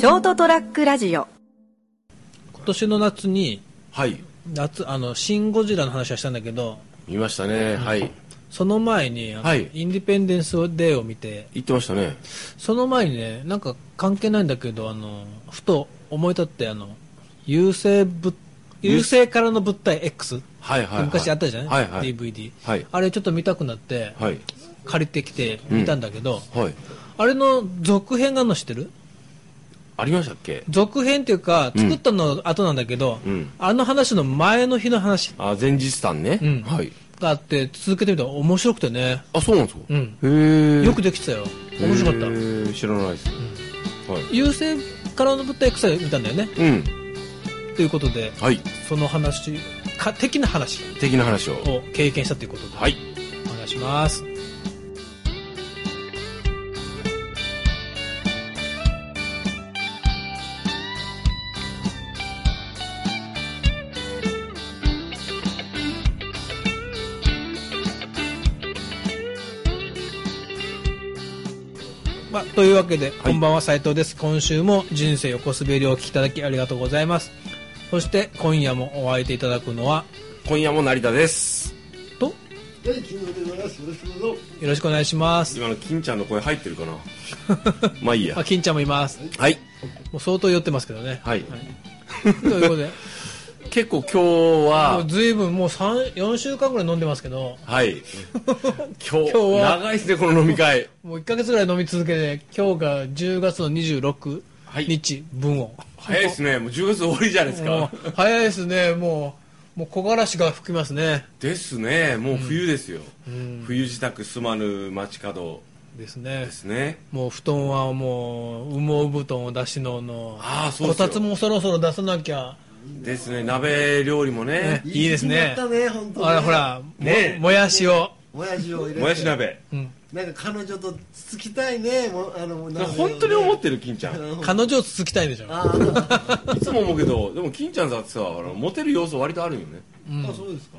ショートトラックラジオ。今年の夏にはい。夏あのシン・ゴジラの話はしたんだけど見ましたね、はい。その前に、あのはい。インディペンデンス・デーを見て。言ってましたね。その前にねなんか関係ないんだけどあのふと思い立ってあの優勢物優勢からの物体 X はいはい、はい、昔あったじゃない、はいはい。DVD、はい。あれちょっと見たくなって、はい。借りてきて見たんだけど、はい。あれの続編があるの知ってる？ありましたっけ？続編っていうかうん。作ったの後なんだけど、うん。あの話の前の日の話。あ前日談ね、うん。はい。があって続けてみたら面白くてね、あそうなんですか、うん、へえよくできてたよ。面白かった、知らないです、はい。優勢からの物体 X 見たんだよね。うん。ということではい。その話か的な話。的な話を。を経験したということで、はい。お願いしますというわけで、こんばんは斉藤です。今週も人生横滑りをお聞きいただきありがとうございます。そして今夜もお会いいていただくのは今夜も成田です。とはい、金曜でございます。よ。よろしくお願いします。今の金ちゃんの声入ってるかな？まあいいや。あ金ちゃんもいます。はい。もう相当酔ってますけどね。はい。ということで 結構今日もはうずいぶんもう3 4週間ぐらい飲んでますけど。はい。今日は。長いですねこの飲み会。もう1か月ぐらい飲み続けて今日が10月の26はい。日分を、早いですね。もう10月終わりじゃないですもかう早いですね。もうもう木枯らしが吹きますね。ですね。もう冬ですよ、うん。冬支度すまぬ街角。ですね。ですね。もう布団はもう羽毛布団を出しののこああそうですよ。たつもそろそろ出さなきゃですね鍋料理もねいいですね。あらほ。らも,、ねもやしを、もやしを入れて。もやし。鍋うん、なんか彼女とつつきたいね、もう、あの、本当に思ってる金ちゃんうん彼女をつつきたいでしょあいつも思うけどでも金ちゃんだってさあのモテる要素割とあるよねうんあ、そうですか。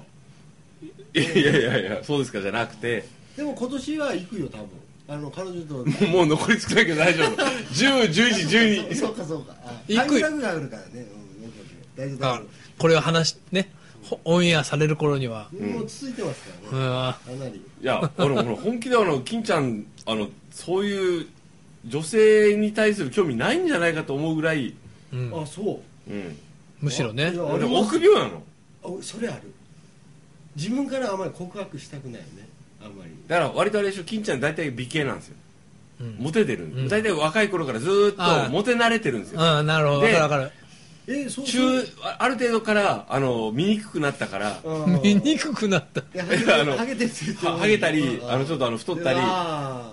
いやいやいやそうですかじゃなくてでも今年は行くよ、多分。あの、彼女と。も うもう残り少ないけど大丈夫10、11時12そうか、そうか。あ行くよタイムラグがあるからね。うん、大丈夫、大あ丈これを話しねほオンエアされる頃には、夫。もう続いてますからね。うん、あかなり。いやあのほら本気であの金ちゃんあのそういう女性に対する興味ないんじゃないかと思うぐらい、うん、あ、そう。うん、むしろね。いやでも臆病なの。あ、それある。自分からあまり告白したくないよね。あんまり。だから割とあれでしょ金ちゃん大体美形なんですよ。うん。モテてる、ん大体若い頃からずーっああとモテ慣れてるんですよ。うんなるほど。でわかるわかえ、そう中あある程度からあの醜くなったから。見にくくなった。ハゲてあのハゲてるって言ってもはハゲたりうん。あのちょっとあの太ったり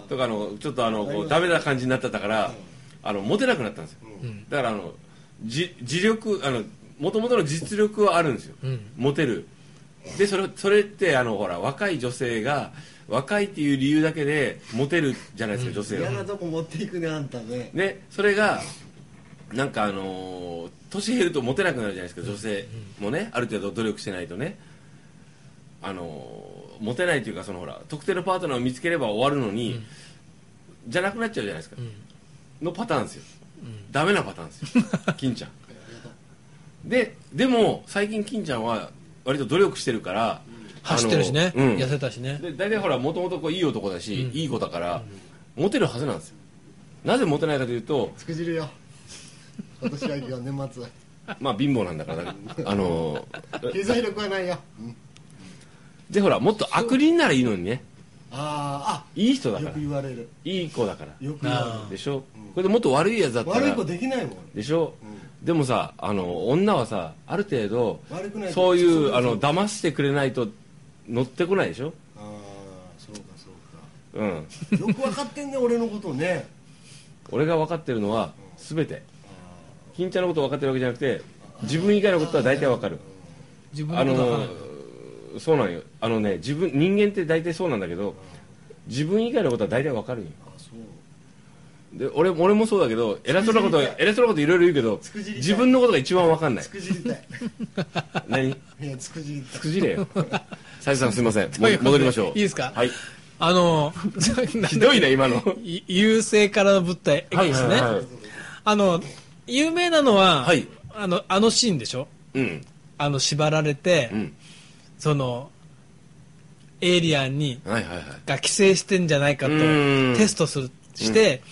とかあのちょっとあのこうダメな感じになってたからうん。あのモテなくなったんですよ。うん。だからあのじ自力あの元々の実力はあるんですよ、うん。モテる。でそれそれってあのほら若い女性が若いっていう理由だけでモテるじゃないですか、女性は。嫌なとこ持っていくねあんたね。でそれがなんかあのー年減るとモテなくなるじゃないですか女性もねある程度努力してないとね。あのーモテないというかそのほら特定のパートナーを見つければ終わるのに、じゃなくなっちゃうじゃないですか、のパターンですよ、ダメなパターンですよ 金ちゃん。ででも最近金ちゃんは割と努力してるから、走ってるしね、痩せたしね。で大体ほらもともといい男だし、いい子だから、モテるはずなんですよ。なぜモテないかというとつくじるよ今年は年末。はまあ貧乏なんだからあの経済力はないよ、うん。でほらもっと悪人ならいいのにね。あいい人だあよくから言われる。いい子だから。よく言わあでしょ、これでもっと悪いやつだったら。れる悪い子できないもん。でしょ、でもさあの女はさある程度そういそううあの騙してくれないと乗ってこないでしょ？ああそうかそううん。かよく分かってんね俺のことね。俺が分かってるのは全て金ちゃんのこと分かってるわけじゃなくて自分以外のことは大体分かる。自分あのそうなんよ。あのね自分人間って大体そうなんだけど自分以外のことは大体分かるんよ。で俺俺もそうだけど偉そうなこと偉そうなこといろいろ言うけど自分のことが一番分かんない。つくじりたい。何？いやつくじりたい。くじれよ。斉藤さんすいません。戻りましょう。いいですか？はい。あの ひどいね今の。い優勢からの物体 X ね、はいはいはい。あの、有名なのは、はい。あの、あのシーンでしょ？うん。あの、縛られて、うん。その、エイリアンに、はいはいはい。が寄生してんじゃないかとうん。テストするして、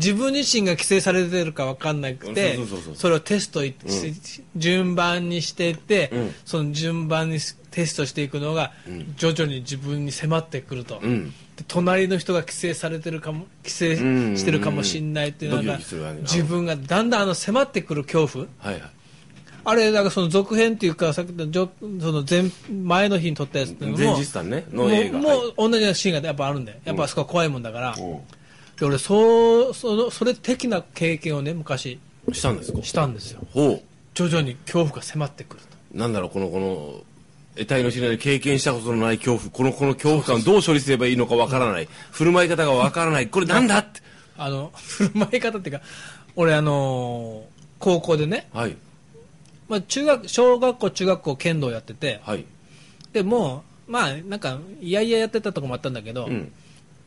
自分自身が寄生されてるか分かんなくてそれをテストいし順番にしていって、うん。その順番にテストしていくのがん。徐々に自分に迫ってくると、うん。で隣の人が寄生されてるかも寄生してるかもしれないっていうのが自分がだんだんあの迫ってくる恐怖。はいはい。あれだからその続編っていうかさっきのその前前の日に撮ったやつっていうのも前日談ねの映画。もうもう同じようなシーンがやっぱあるんでやっぱあそこは怖いもんだから、うんで俺そうそのそれ的な経験をね昔。したんですか？したんですよ。ほ徐々に恐怖が迫ってくるなんだろうこのこの得体の知れない経験したことのない恐怖。このこの恐怖感をどう処理すればいいのかわからない。振る舞い方がわからない。これなんだって。あの 振る舞い方っていうか俺あのー高校でね、はい。まあ、中学小学校中学校剣道やってて。はい。でもうまあなんかいやいややってたとこもあったんだけど、うん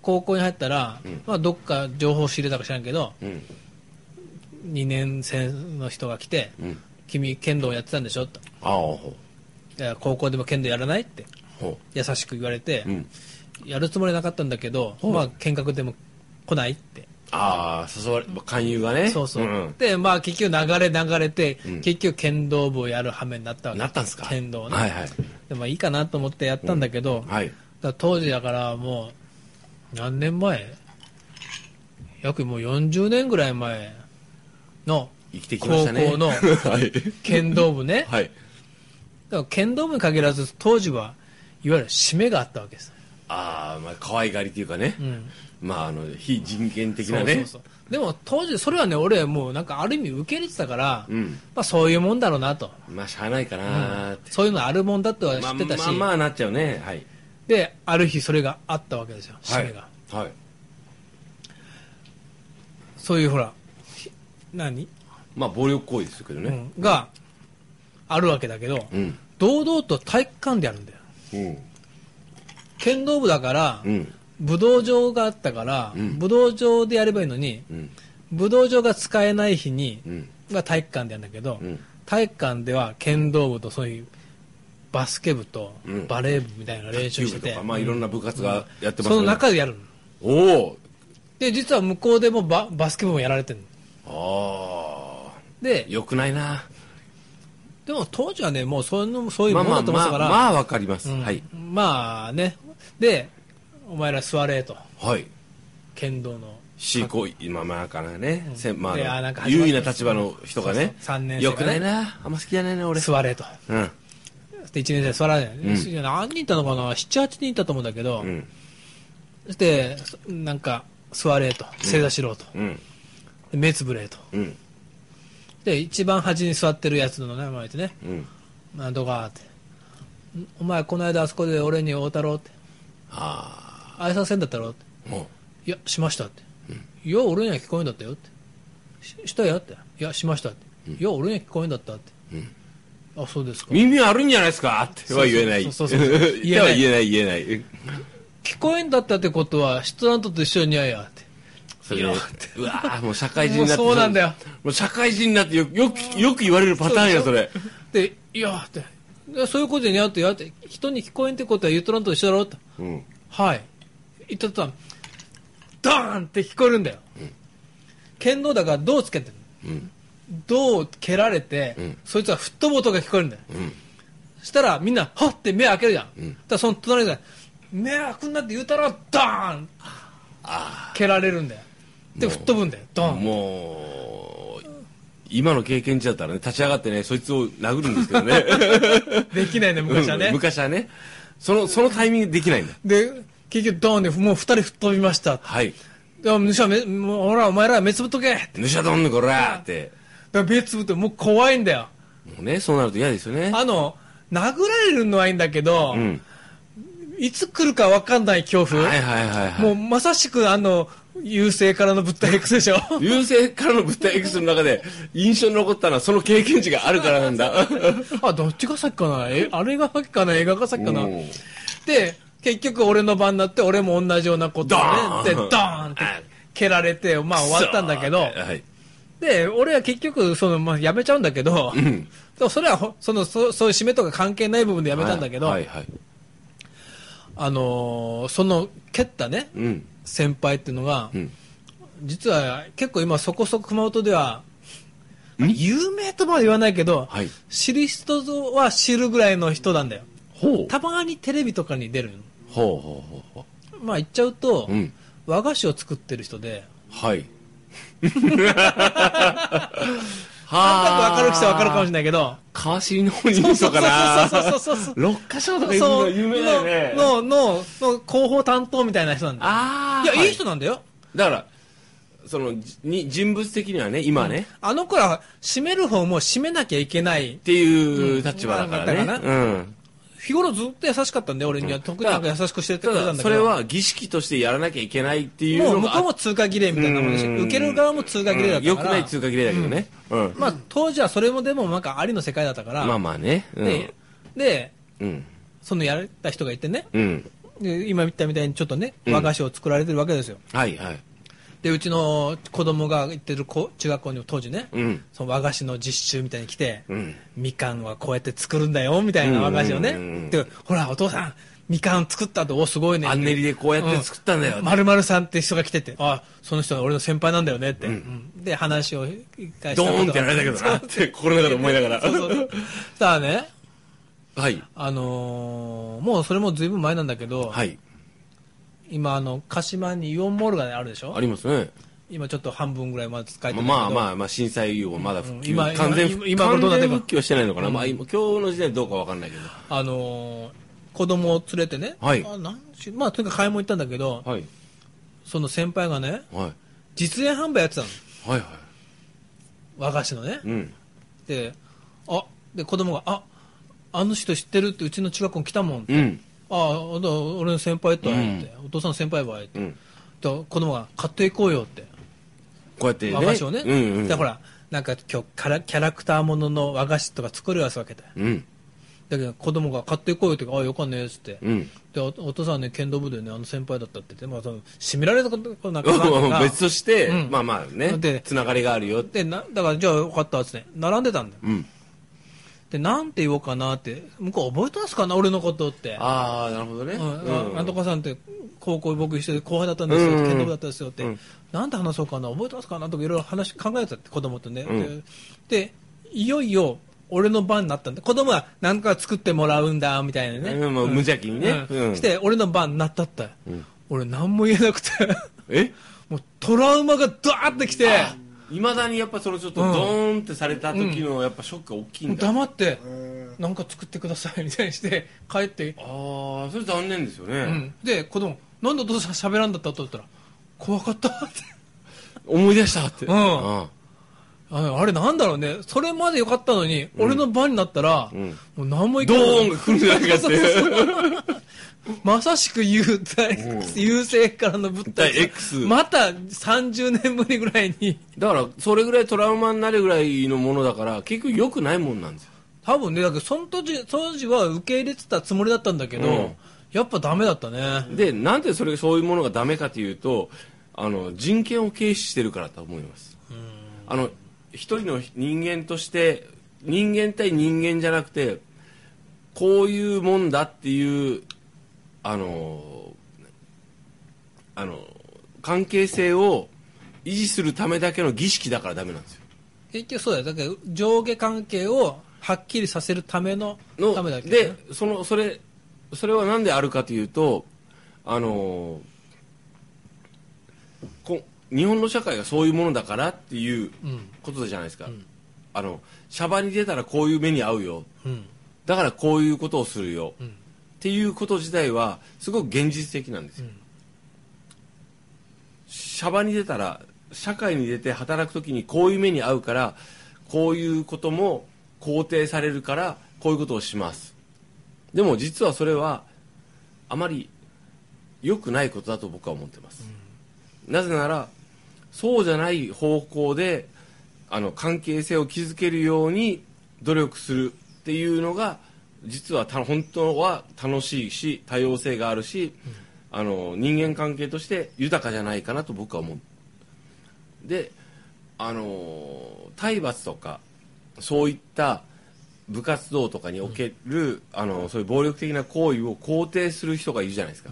高校に入ったら、うん。まあ、どっか情報を知れたか知らんけどうん。2年生の人が来てうん「君剣道やってたんでしょ?」と。ああほ「いや高校でも剣道やらない?」って。優しく言われて、ううん。やるつもりなかったんだけど、まあ見学でも来ないって。ああ誘われ勧誘がね。そうそう、んでまあ結局流れ流れて、うん。結局剣道部をやる羽目になったわけ。なったんですか？剣道ね、はいはい。でまあいいかなと思ってやったんだけど、はい。だから当時だからもう何年前？約もう40年ぐらい前の生きてきましたね。高校の はい。剣道部ね、はい。だから剣道部に限らず当時はいわゆる締めがあったわけです、ああまあ可愛がりっていうかね。うん。まああの非人権的そうなね。そうそうでも当時それはね俺もうなんかある意味受け入れてたから、うん。まあ、そういうもんだろうなと、まあしゃあないかなーって。そういうのあるもんだっては知まあってたし、まあまあなっちゃうね。はいである日それがあったわけですよ締めが、はい。そういうほらひ何、まあ暴力行為ですけどうねん。があるわけだけど、うん。堂々と体育館でやるんだよ。うん。剣道部だから、うん。武道場があったから、うん。武道場でやればいいのにうん。武道場が使えない日に、うん。が体育館でやるんだけど、うん。体育館では剣道部とそういうバスケ部とうん。バレー部みたいな練習してて、まあいろんな部活がやってますその中でやるの。おお。で実は向こうでもババスケ部もやられてるの。ああ。でよくないな。でも当時はねもうそういうのそういうまあもんだまあまあと思ってたから、まあわかります。うん。はい。まあね。でお前ら座れと。はい。剣道の。進行今まあからね。うん。せまであ優位な立場の人がね。そうそう三年生がね。よくないな。あんま好きじゃないな俺。座れと。うん。で1年生座らない、ん。いや何人いたのかな？78人いたと思うんだけど、うん。そしてなんか座れと。正座しろと、うん。で目つぶれと。うん。で一番端に座ってるやつの名前ってね。うん。なんとかって。んお前この間あそこで俺に会うたろって。あ挨拶せんだったろって。いやしましたって、いや俺には聞こえんだったよって。ししたよって。いやしましたって、いや俺には聞こえんだったって、あそうですか。う耳悪いんじゃないですか？っては言えない。そうそうそうそう。そ う言えない。言えない言えない。聞こえんだったってことはシュトラントと一緒にややって。それでいやうわーもう社会人になってそうなんだよ。もう社会人になってよよくよく言われるパターンやそれ。でいやって。そういうことにやってやって人に聞こえんってことは言うとらんと一緒だろってうん。はい。言ったとドーンって聞こえるんだよ、剣道だから銅つけてるうん銅を蹴られて、ん。そいつは吹っ飛ぶ音が聞こえるんだよ、うん。そしたらみんなはって目開けるじゃん、ん。だその隣で目開くんなって言うたらドーン!蹴られるんだよ。で吹っ飛ぶんだよ。ドーン。もう今の経験値だったらね立ち上がってねそいつを殴るんですけどね。できないね昔はね、うん昔はね。そのそのタイミングでできないんだで結局ドーンでもう二人吹っ飛びましたはい。でも主はめもうほらお前らは目つぶっとけって「ぬしゃどんねこら!」ってら目つぶってもう怖いんだよ。もうねそうなると嫌ですよね。あの殴られるのはいいんだけど、うん。いつ来るか分かんない恐怖、はいはいはいはい。もうまさしくあの優勢からの物体 X でしょ。優勢からの物体 X の中で印象に残ったのはその経験値があるからなんだ。あどっちが先かな？えあれが先かな？映画が先かな？う。んで結局俺の番になって俺も同じようなことをねドーン。でドーンって蹴られてまあ終わったんだけどはいでで、俺は結局、その、まあ、辞めちゃうんだけど、うん。それはほ、その、そそういう締めとか関係ない部分で辞めたんだけど、はいはい。あのーその、蹴ったね、うん。先輩っていうのが、うん。実は結構今そこそこ熊本では、ん？有名とまで言わないけど、はい。知る人は知るぐらいの人なんだよ。たまにテレビとかに出るの。ほうほうほうほまあ言っちゃうと、和菓子を作ってる人で、はいなんとなくわかる人はわかるかもしれないけど、川尻の方にいる人かな？そうそうそうそうそう六箇所とかいるの有名だよねの、の、の、の広報担当みたいな人なんだよ。いや、、ああはいい人なんだよ。だからそのじに人物的にはね今ね、っあの子ら、締める方も締めなきゃいけない。ていう立場だからね、うん日頃ずっと優しかったんで、俺には。特になんか優しくしてくたんだけど。だそれは儀式としてやらなきゃいけないっていうもう向こうも通過儀礼みたいなもんだし、うん受ける側も通過儀礼だったから。よくない通過儀礼だけどね、うん。まあ、当時はそれもでもなんかありの世界だったから。まあまあね。うん。で、で、うん。そのやれた人がいてね、うん。で今言ったみたいにちょっとね、うん和菓子を作られてるわけですよ。はいはいで、うちの子供が行ってる子中学校にも当時ね、うん。その和菓子の実習みたいに来て、うん。みかんはこうやって作るんだよ、みたいな和菓子をね。で、ほら、お父さん、みかん作ったって、お、すごいね。アンネリでこうやって作ったんだよ、まるまるさんって人が来てて、あ、その人は俺の先輩なんだよねって。うん。うん。で、話を一回ドーンってやられたけどな。って心の中で思いながら。そうそうさあね、はい。あのーもうそれもずいぶん前なんだけど、はい今、あの、鹿島にイオンモールが、ね、あるでしょ？ありますね。今ちょっと半分ぐらいまで使えてるまんだけど。あまあまあ震災以後まだ復旧、うん今完全今今頃どうなってるか。完全復旧はしてないのかな、まあ今今日の時点でどうかわかんないけど。あのー子供を連れてね、はい。あなんしまあ、とにかく買い物行ったんだけど、はい。その先輩がね、はい。実演販売やってたの。はいはい。和菓子のね。うん。で、あ、で、子供が、あ、あの人知ってるってうちの中学校に来たもん。うんああ、だ俺の先輩とはうんって、お父さんの先輩はって。うんで子供が買っていこうよって。こうやってね和菓子をね。うんうんで、ほら、なんか今日キャラキャラクターものの和菓子とか作るやつわけだよ。うんだけど子供が買っていこうよってああ、よかんねえっつって。うんでおお父さんはね剣道部でねあの先輩だったって言って、まあ、その締められたことなんか な別として、うんまあまあねでつながりがあるよってでなだからじゃあよかったっつって並んでたんだようんでなんて言おうかなって向こう覚えてますかな俺のことって。ああなるほどね、うんうん。なんとかさんって高校僕一緒で後輩だったんですよ、うん。剣道部だったんですよって、うん。なんて話そうかな覚えてますかなとかいろいろ話考えてたって子供とね、うん。ででいよいよ俺の番になったんで子供は何か作ってもらうんだみたいなね、うんまあ無邪気にね。うん。うん。して俺の番になったった、うん。俺何も言えなくて。え？もうトラウマがドワーってきていまだにやっぱそのちょっとドーンってされた時のやっぱショックが大きいんだ、あ黙ってなんか作ってくださいみたいにして 帰って、あーそれ残念ですよね、うん。で子供なんでお父さん喋らんだった？と言ったら怖かったって。思い出したって、うん。ああれなんだろうね。それまでよかったのに、俺の番になったら、ん。もう何もいドーンが来るんじゃないかって まさしく優待優勢からの物体。X また30年ぶりぐらいに。だからそれぐらいトラウマになるぐらいのものだから結局良くないもんなんですよ。多分ねだけどその当時当時は受け入れてたつもりだったんだけど、うん。やっぱダメだったね。でなんでそれそういうものがダメかというとあの人権を軽視してるからと思います。あの一人の人間として人間対人間じゃなくてこういうもんだっていうあのあの関係性を維持するためだけの儀式だからダメなんですよ。結局そうだよ。だから上下関係をはっきりさせるためののためだけどねでそのそれそれは何であるかというとあのこ日本の社会がそういうものだからっていううん。ことじゃないですか、あのシャバに出たらこういう目に遭うよ。うん。だからこういうことをするよ、うんっていうこと自体はすごく現実的なんですよ、うん。シャバに出たら社会に出て働く時にこういう目に遭うからこういうことも肯定されるからこういうことをします。でも実はそれはあまり良くないことだと僕は思ってます、なぜならそうじゃない方向であの関係性を築けるように努力するっていうのが実はた本当は楽しいし多様性があるし、あの人間関係として豊かじゃないかなと僕は思う。であの体罰とかそういった部活動とかにおける、あのそういう暴力的な行為を肯定する人がいるじゃないですか、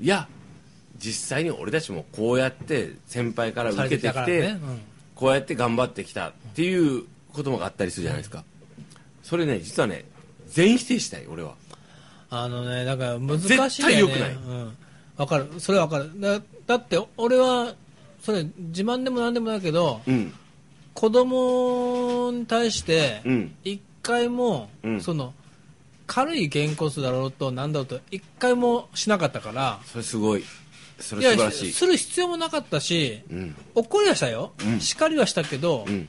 いや実際に俺たちもこうやって先輩から受けてきてね。うん。こうやって頑張ってきたっていうこともあったりするじゃないですか、それね実はね全否定したい俺はあのね、だから難しいね。絶対良くないうん。わかる。それはわかる。だだって、俺は、それ、自慢でもなんでもないけど、うん子供に対してう、ん一回も、うんその、軽い原骨だろうと、なんだろうと、一回もしなかったから、それすごいそれ素晴らしいする必要もなかったし、うん怒りはしたよ。うん叱りはしたけど、うん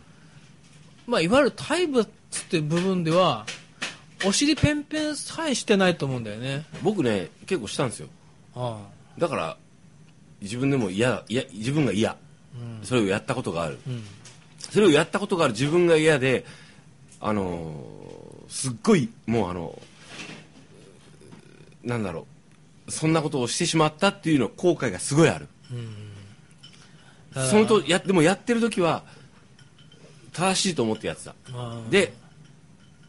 まあ、いわゆる体罰っていう部分では、お尻ペンペンさえしてないと思うんだよね。僕ね結構したんですよ。あだから自分でも嫌いや自分が嫌、あうん。それをやったことがある。うん。それをやったことがある自分が嫌であのーすっごいもうあのなんだろうそんなことをしてしまったっていうの後悔がすごいある。だから。そのとやでもやってる時は正しいと思ってやってた。で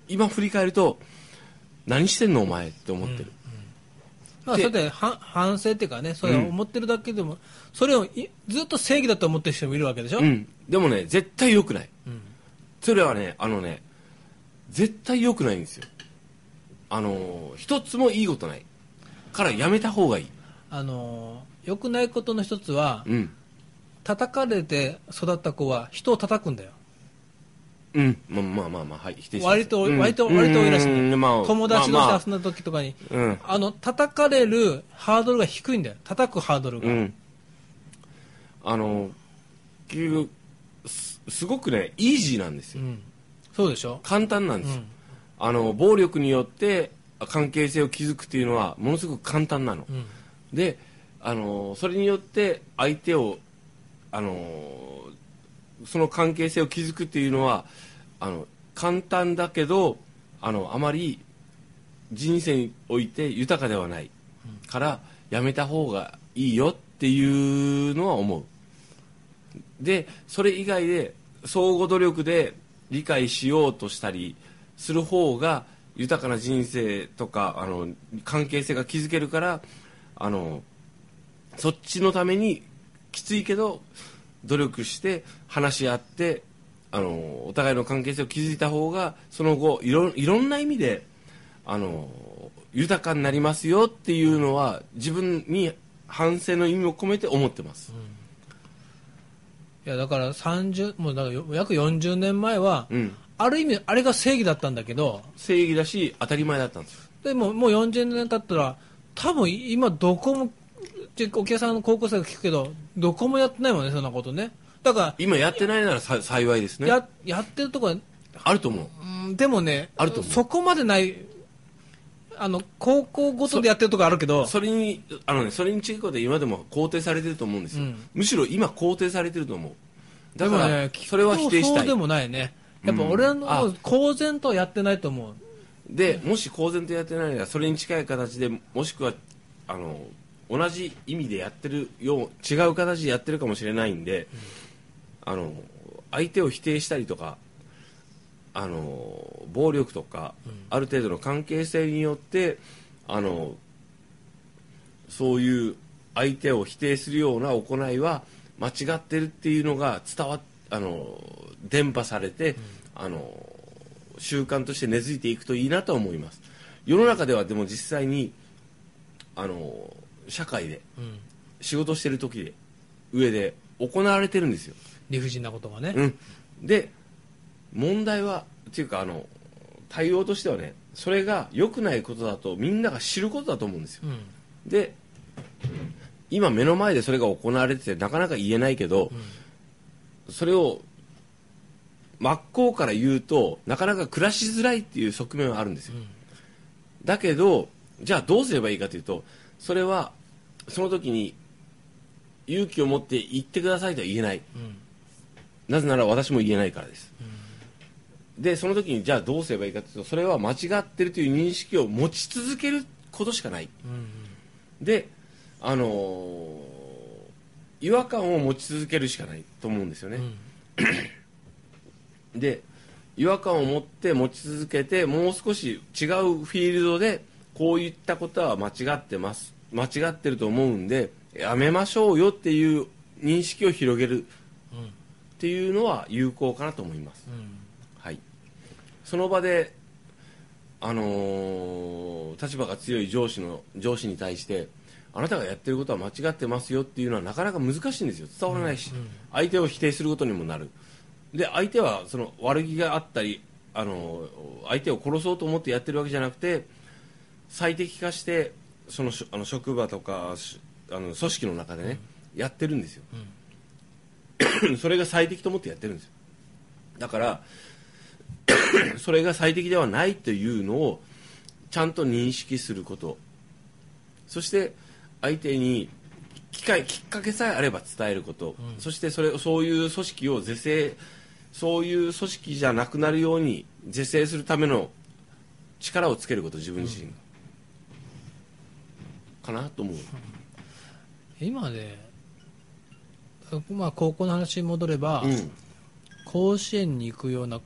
今振り返ると何してんのお前って思ってる、まあ、それでは反省っていうかね、それを思ってるだけでも、それをいずっと正義だと思ってる人もいるわけでしょ、うん、でもね絶対良くない。うん。それはねあのね絶対良くないんですよ。あのー一つもいいことない。からやめた方がいい。あのー良くないことの一つは、うん。叩かれて育った子は人を叩くんだよ。うん。まあまあまあまあはい否定します。割と、うん。割と、割と多いらしいんだようん。まあ友達まあまあ。と遊んだ時とかに、うん。あの、叩かれるハードルが低いんだよ。叩くハードルが。うん。あの結局すすごくねイージーなんですよ、うん。そうでしょ？簡単なんですよ、うん。あの暴力によって関係性を築くっていうのはものすごく簡単なの、うん。であのそれによって相手をあのその関係性を築くっていうのはあの簡単だけどあのあまり人生において豊かではないからやめた方がいいよっていうのは思う。でそれ以外で相互努力で理解しようとしたりする方が豊かな人生とかあの関係性が築けるからあのそっちのためにきついけど努力して話し合ってあのお互いの関係性を築いた方がその後いろいろんな意味であの豊かになりますよっていうのは自分に反省の意味を込めて思ってます、いや、だから30、もうだからよ約40年前は、うん、ある意味、あれが正義だったんだけど、正義だし当たり前だったんですよ。でももう40年経ったら、多分今、どこも、ちお客さんの高校生が聞くけど、どこもやってないもんね、そんなことね。だか今やってないならさ幸いですら、ね。ややってるとこは、あると思う。うんでもね、あると思う。そこまでない、あの高校ごとでやってるとこあるけど、それにあの、ね、それに違うことは今でも肯定されてると思うんですよ、うん。むしろ今肯定されてると思う。だから、でもね、それは否定したい。そうでもないね。やっぱうん俺あ。の公然とはやってないと思う。でもし公然とやってないならそれに近い形でもしくはあの同じ意味でやってるよう違う形でやってるかもしれないんで、あの相手を否定したりとかあの暴力とか、ある程度の関係性によってあのそういう相手を否定するような行いは間違ってるっていうのが伝わっあの伝播されて、あの習慣として根付いていくといいなとは思います。世の中ではでも実際にあの社会でうん。仕事してる時で上で行われてるんですよ、理不尽なことがね。うん、で問題はっていうかあの対応としてはねそれが良くないことだとみんなが知ることだと思うんですよ。うん。で今目の前でそれが行われててなかなか言えないけど、それを真っ向から言うとなかなか暮らしづらいっていう側面はあるんですよ、だけどじゃあどうすればいいかというとそれはその時に勇気を持って言ってくださいとは言えない。うん。なぜなら私も言えないからです、でその時にじゃあどうすればいいかというとそれは間違ってるという認識を持ち続けることしかない。うんであのー違和感を持ち続けるしかないと思うんですよね、うん。で違和感を持って持ち続けてもう少し違うフィールドでこういったことは間違ってます間違ってると思うんでやめましょうよっていう認識を広げる。っていうのは有効かなと思います、うん。はい、その場で、あのー立場が強い上司の上司に対してあなたがやってることは間違ってますよっていうのはなかなか難しいんですよ。伝わらないし、相手を否定することにもなる。で相手はその悪気があったり、あのー相手を殺そうと思ってやってるわけじゃなくて最適化してそのしあの職場とかしあの組織の中でね、やってるんですよ、それが最適と思ってやってるんですよ。だから それが最適ではないというのをちゃんと認識すること。そして相手に機会きっかけさえあれば伝えること、そしてそれそういう組織を是正そういう組織じゃなくなるように是正するための力をつけること自分自身が、かなと思う、今で、まあ、高校の話に戻れば、うん。甲子園に行くような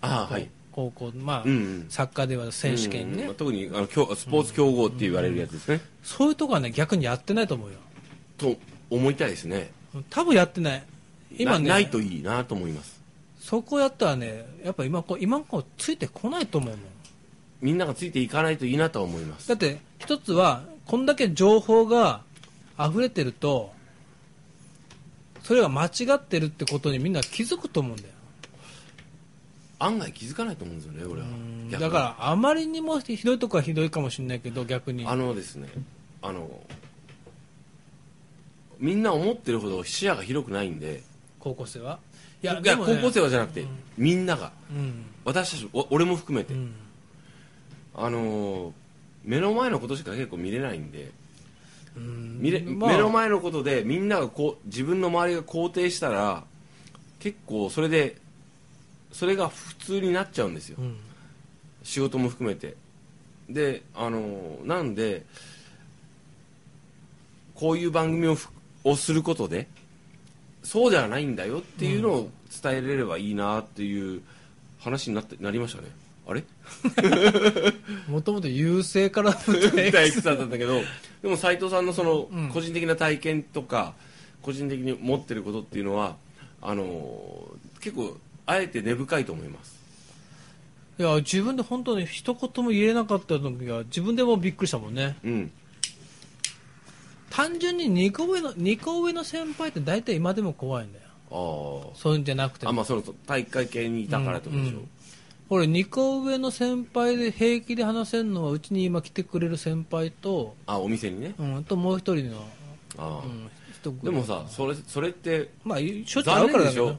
ああはい。高校、まあうんうん。サッカーでは選手権ね、うんまあ特にあのきょスポーツ強豪って言われるやつですね、そういうとこはね逆にやってないと思うよ。と思いたいですね。多分やってない。今ねなないといいなと思います。そこやったらねやっぱ今こう今こうついてこないと思うもん。みんながついていかないといいなとは思います。だって一つはこんだけ情報が溢れてるとそれが間違ってるってことにみんな気づくと思うんだよ。案外気づかないと思うんですよね俺は。逆に。だからあまりにもひどいとこはひどいかもしれないけど逆に。あのですねあのみんな思ってるほど視野が広くないんで。高校生は？いいやでもね高校生はじゃなくて、みんなが。うん。私たちお俺も含めて、うん。あのー目の前のことしか結構見れないんで。うん。見れ、まあ。目の前のことでみんながこう自分の周りが肯定したら結構それでそれが普通になっちゃうんですよ、うん。仕事も含めて。であのなんでこういう番組をふをすることでそうではないんだよっていうのを伝えれればいいなっていう話になってなりましたねあれ？もともと優勢から大工さんだったけどでも斉藤さんのそのうん。個人的な体験とか個人的に持ってることっていうのはあの結構あえて根深いと思います。いや自分で本当に一言も言えなかった時が自分でもびっくりしたもんね。うん。単純に2個上の2個上の先輩って大体今でも怖いんだよ。ああそういうんじゃなくて。あまあその体育会系にいたからってことでしょ、うんうん俺2個上の先輩で平気で話せるのはうちに今来てくれる先輩と,、あお店にね。うん、ともう一人の、ああ、うん、人でもさそれそれってまあしょっちゅう会うからだけど。残念で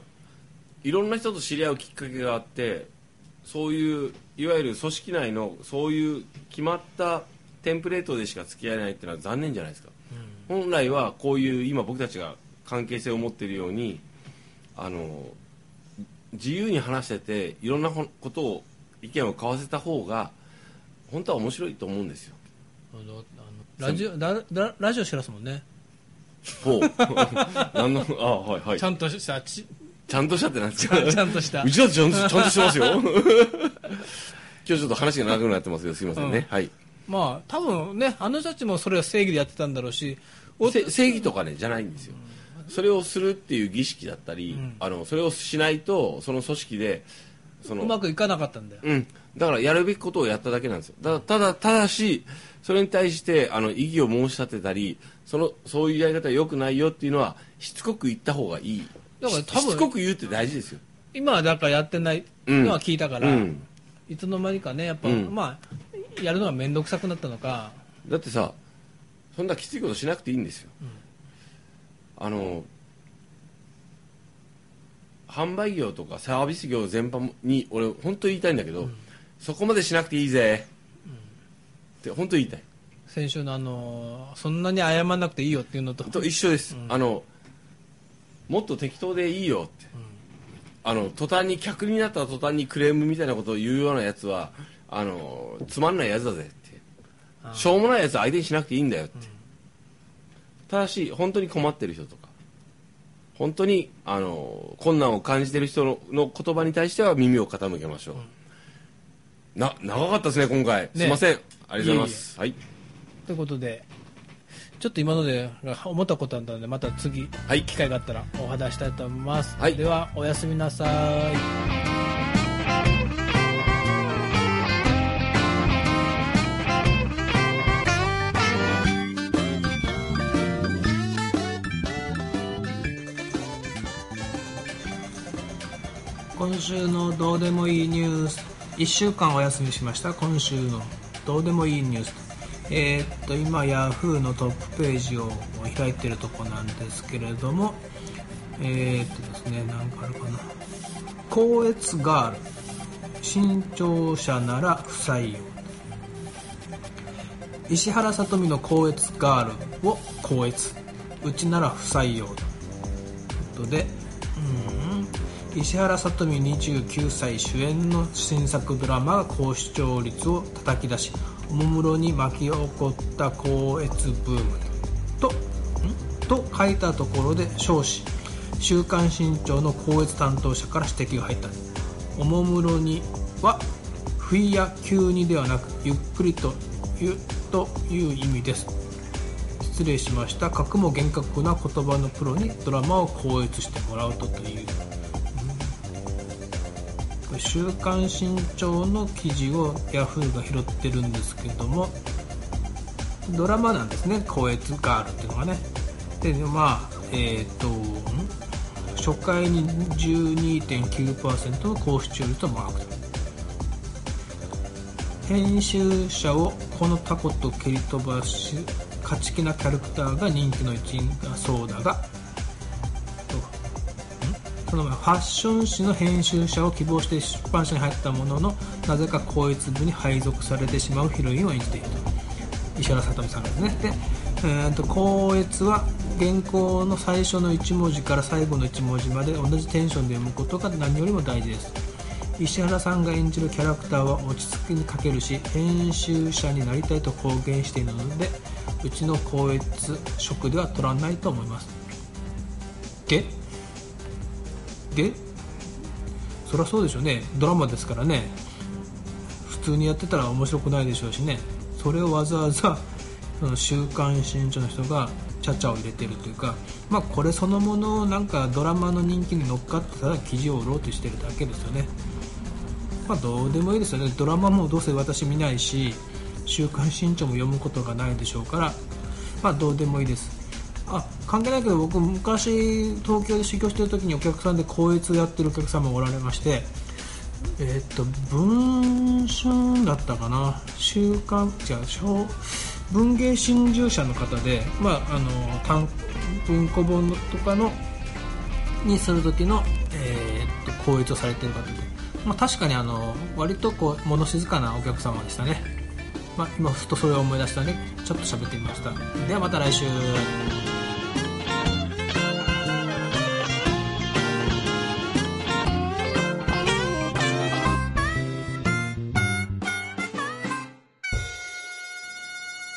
しょ？いろんな人と知り合うきっかけがあってそういういわゆる組織内のそういう決まったテンプレートでしか付き合えないっていうのは残念じゃないですか、本来はこういう今僕たちが関係性を持っているようにあの自由に話してていろんなこことを意見を交わせた方が本当は面白いと思うんですよ。あのあのラジオラララジオしてますもんね。ほう。何のあはいはい。ちゃんとしたちちゃんとしたってなんですか？ちゃんとした。うちだってちゃんとちゃんとしてますよ。今日ちょっと話が長くなってますけどすいませんね、うん。はい。まあ多分ねあの人たちもそれは正義でやってたんだろうし正義とかねじゃないんですよ、それをするっていう儀式だったり、ん。あのそれをしないとその組織でそのうまくいかなかったんだよ。うん、だからやるべきことをやっただけなんですよ。だただただしそれに対してあの異議を申し立てたりそのそういうやり方は良くないよっていうのはしつこく言った方がいい。だから多分しつこく言うって大事ですよ。今はだからやってないのは聞いたから、うん。いつの間にかねやっぱ、うん。まあやるのが面倒くさくなったのか。だってさそんなきついことしなくていいんですよ、あの販売業とかサービス業全般に俺本当言いたいんだけど、そこまでしなくていいぜ、って本当言いたい。先週のあのそんなに謝らなくていいよっていうのと。と一緒です、あのもっと適当でいいよって、あの途端に客になった途端にクレームみたいなことを言うようなやつはあのつまんないやつだぜって。あしょうもないやつ相手にしなくていいんだよって、ただし本当に困ってる人とか。本当にあの困難を感じている人のの言葉に対しては耳を傾けましょう、な長かったですね今回、すいません。ありがとうございます。はい。ということでちょっと今ので思ったことあったのでまた次、はい。機会があったらお話したいと思います、はい。ではおやすみなさい週のどうでもいいニュース。1週間お休みしました。今週のどうでもいいニュース。えーっと今ヤフーのトップページを開いてるとこなんですけれども。えーっとですね何かあるかな。光悦ガール。新潮社なら不採用。石原さとみの光悦ガールを光悦。うちなら不採用。ということで石原さとみ29歳主演の新作ドラマが高視聴率を叩き出しおもむろに巻き起こった光悦ブームとんと書いたところで少子「週刊新潮」の光悦担当者から指摘が入った。おもむろには不意や急にではなくゆっくりとゆという意味です。失礼しました。格も厳格な言葉のプロにドラマを校閲してもらうとという。週刊新潮の記事をヤフーが拾ってるんですけどもドラマなんですね「校閲ガール」っていうのがね。でまあえっ、と初回に12.9%の高視聴率をマークと。編集者をこのタコと蹴り飛ばし勝ち気なキャラクターが人気の一員だそうだがその前ファッション誌の編集者を希望して出版社に入ったもののなぜか校閲部に配属されてしまうヒロインを演じていると。石原さとみさんですね。で、えー、と校閲は原稿の最初の1文字から最後の1文字まで同じテンションで読むことが何よりも大事です。石原さんが演じるキャラクターは落ち着きに欠けるし編集者になりたいと公言しているのでうちの校閲職では取らないと思います。ででそりゃそうでしょうね。ドラマですからね。普通にやってたら面白くないでしょうしね。それをわざわざ その週刊新潮の人がちゃちゃを入れてるというかまあこれそのものをなんかドラマの人気に乗っかってたら記事を売ろうとしてるだけですよね。まあどうでもいいですよね。ドラマもどうせ私見ないし週刊新潮も読むことがないでしょうからまあどうでもいいです。あ関係ないけど僕昔東京で修行してる時にお客さんで校閲やってるお客様おられましてえっと文春だったかな？週刊違う小文芸新聞社の方で、まあ、あの単文庫本とかのにする時の、えーっと校閲をされてる方で、まあ、確かにあの割とこう物静かなお客様でしたね、まあ、今ふとそれを思い出したのでちょっと喋ってみました。ではまた来週。